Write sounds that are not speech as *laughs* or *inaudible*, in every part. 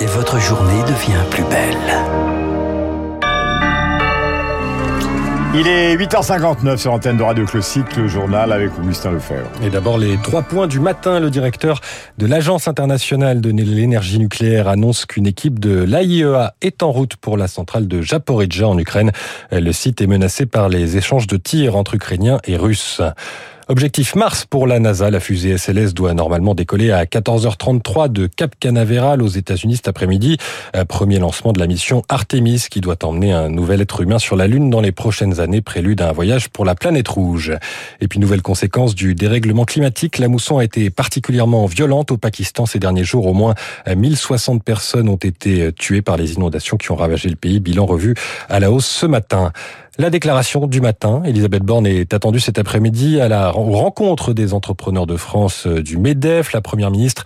et votre journée devient plus belle. Il est 8h59 sur l'antenne de Radio Classique, le journal avec Augustin Lefebvre. Et d'abord les trois points du matin. Le directeur de l'Agence internationale de l'énergie nucléaire annonce qu'une équipe de l'AIEA est en route pour la centrale de Japorizhzhia en Ukraine. Le site est menacé par les échanges de tirs entre Ukrainiens et Russes. Objectif Mars pour la NASA. La fusée SLS doit normalement décoller à 14h33 de Cap Canaveral aux États-Unis cet après-midi. Euh, premier lancement de la mission Artemis qui doit emmener un nouvel être humain sur la Lune dans les prochaines années, prélude à un voyage pour la planète rouge. Et puis nouvelle conséquence du dérèglement climatique. La mousson a été particulièrement violente au Pakistan ces derniers jours. Au moins 1060 personnes ont été tuées par les inondations qui ont ravagé le pays. Bilan revu à la hausse ce matin. La déclaration du matin, Elisabeth Borne est attendue cet après-midi à la rencontre des entrepreneurs de France euh, du MEDEF. La première ministre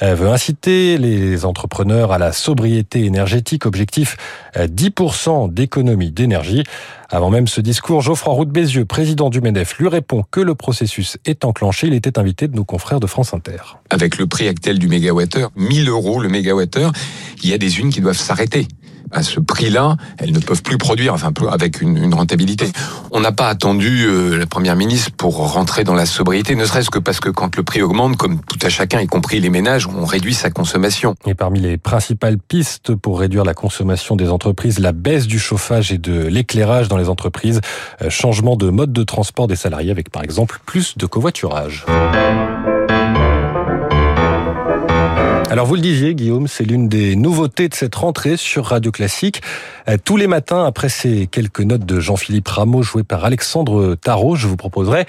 veut inciter les entrepreneurs à la sobriété énergétique, objectif 10% euh, d'économie d'énergie. Avant même ce discours, Geoffroy Roux Bézieux, président du MEDEF, lui répond que le processus est enclenché. Il était invité de nos confrères de France Inter. Avec le prix actuel du mégawattheure, 1000 euros le mégawattheure, il y a des unes qui doivent s'arrêter à ce prix-là, elles ne peuvent plus produire, enfin avec une, rentabilité. On n'a pas attendu euh, la première ministre pour rentrer dans la sobriété, ne serait-ce que parce que quand le prix augmente, comme tout à chacun, y compris les ménages, on réduit sa consommation. Et parmi les principales pistes pour réduire la consommation des entreprises, la baisse du chauffage et de l'éclairage dans les entreprises, euh, changement de mode de transport des salariés avec par exemple plus de covoiturage. Alors vous le disiez, Guillaume, c'est l'une des nouveautés de cette rentrée sur Radio Classique. Euh, tous les matins, après ces quelques notes de Jean-Philippe Rameau jouées par Alexandre Tarot, je vous proposerai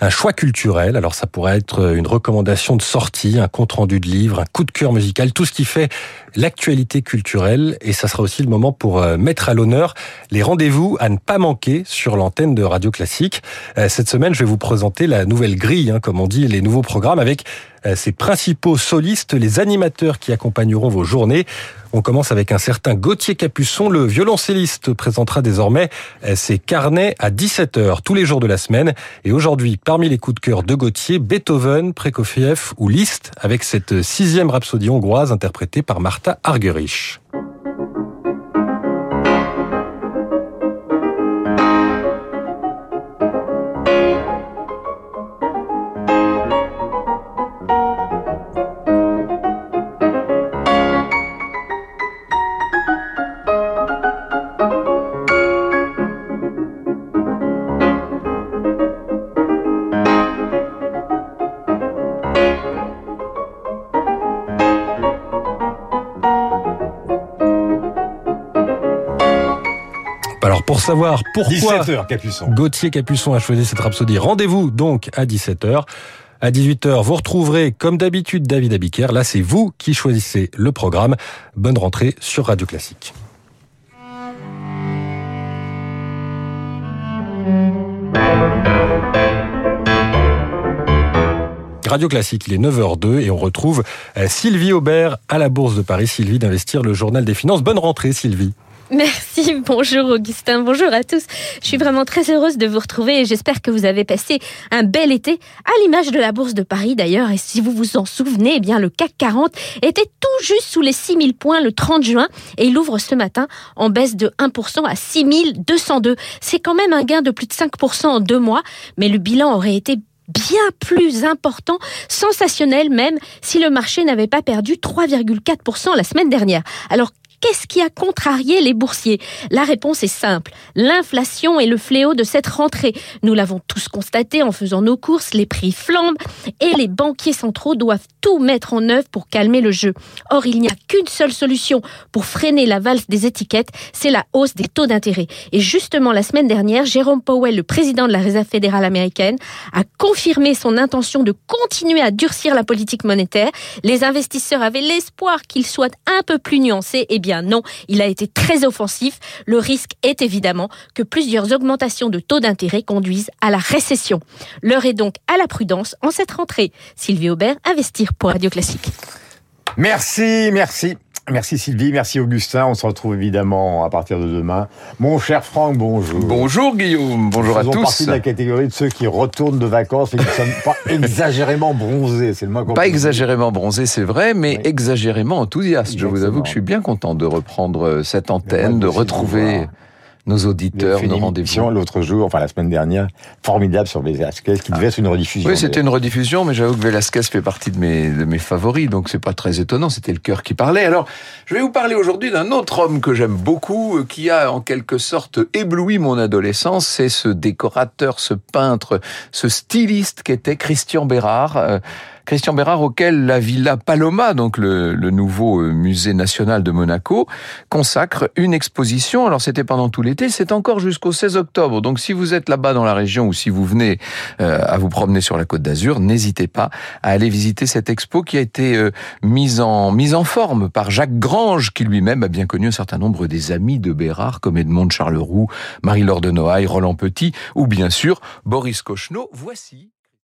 un choix culturel. Alors ça pourrait être une recommandation de sortie, un compte rendu de livre, un coup de cœur musical, tout ce qui fait l'actualité culturelle. Et ça sera aussi le moment pour euh, mettre à l'honneur les rendez-vous à ne pas manquer sur l'antenne de Radio Classique. Euh, cette semaine, je vais vous présenter la nouvelle grille, hein, comme on dit, les nouveaux programmes avec euh, ses principaux solistes, les animateurs qui accompagneront vos journées. On commence avec un certain Gauthier Capuçon. Le violoncelliste présentera désormais ses carnets à 17h tous les jours de la semaine. Et aujourd'hui, parmi les coups de cœur de Gauthier, Beethoven, Prokofiev ou Liszt avec cette sixième rhapsodie hongroise interprétée par Martha Argerich. Pour savoir pourquoi Gauthier Capuçon a choisi cette rhapsodie. Rendez-vous donc à 17h. À 18h, vous retrouverez comme d'habitude David Abiker. Là, c'est vous qui choisissez le programme. Bonne rentrée sur Radio Classique. Radio Classique, il est 9h02 et on retrouve euh, Sylvie Aubert à la Bourse de Paris. Sylvie d'Investir, le journal des finances. Bonne rentrée Sylvie. *laughs* Merci, bonjour Augustin, bonjour à tous. Je suis vraiment très heureuse de vous retrouver et j'espère que vous avez passé un bel été, à l'image de la Bourse de Paris d'ailleurs. Et si vous vous en souvenez, eh bien le CAC 40 était tout juste sous les 6000 points le 30 juin et il ouvre ce matin en baisse de 1% à 6202. C'est quand même un gain de plus de 5% en deux mois, mais le bilan aurait été bien plus important, sensationnel même, si le marché n'avait pas perdu 3,4% la semaine dernière. Alors Qu'est-ce qui a contrarié les boursiers? La réponse est simple. L'inflation est le fléau de cette rentrée. Nous l'avons tous constaté en faisant nos courses, les prix flambent et les banquiers centraux doivent tout mettre en œuvre pour calmer le jeu. Or, il n'y a qu'une seule solution pour freiner la valse des étiquettes, c'est la hausse des taux d'intérêt. Et justement, la semaine dernière, Jérôme Powell, le président de la Réserve fédérale américaine, a confirmé son intention de continuer à durcir la politique monétaire. Les investisseurs avaient l'espoir qu'il soit un peu plus nuancé. Eh bien, non, il a été très offensif. Le risque est évidemment que plusieurs augmentations de taux d'intérêt conduisent à la récession. L'heure est donc à la prudence en cette rentrée. Sylvie Aubert, Investir pour Radio Classique. Merci, merci. Merci Sylvie, merci Augustin. On se retrouve évidemment à partir de demain. Mon cher Franck, bonjour. Bonjour Guillaume, bonjour Nous à faisons tous. partie de la catégorie de ceux qui retournent de vacances et qui ne sont pas *laughs* exagérément bronzés. C'est le moins qu'on Pas exagérément bronzé, c'est vrai, mais Oui. exagérément enthousiaste. Je vous avoue que je suis bien content de reprendre euh, cette Mais antenne, moi de retrouver. Nos auditeurs, nos rendez-vous. l'autre jour, enfin la semaine dernière, formidable sur Velasquez, qui devait être une rediffusion. Oui, c'était une rediffusion, mais j'avoue que Velasquez fait partie de mes, de mes favoris, donc c'est pas très étonnant, c'était le cœur qui parlait. Alors, je vais vous parler aujourd'hui d'un autre homme que j'aime beaucoup, euh, qui a en quelque sorte ébloui mon adolescence, c'est ce décorateur, ce peintre, ce styliste qu'était Christian Bérard. Christian Bérard auquel la Villa Paloma, donc le, le nouveau euh, musée national de Monaco, consacre une exposition. Alors c'était pendant tout l'été, c'est encore jusqu'au 16 octobre. Donc si vous êtes là-bas dans la région ou si vous venez euh, à vous promener sur la Côte d'Azur, n'hésitez pas à aller visiter cette expo qui a été euh, mise en mise en forme par Jacques Grange, qui lui-même a bien connu un certain nombre des amis de Bérard, comme Edmond Charleroux, Marie-Laure de Noailles, Roland Petit, ou bien sûr Boris Cocheneau. Voici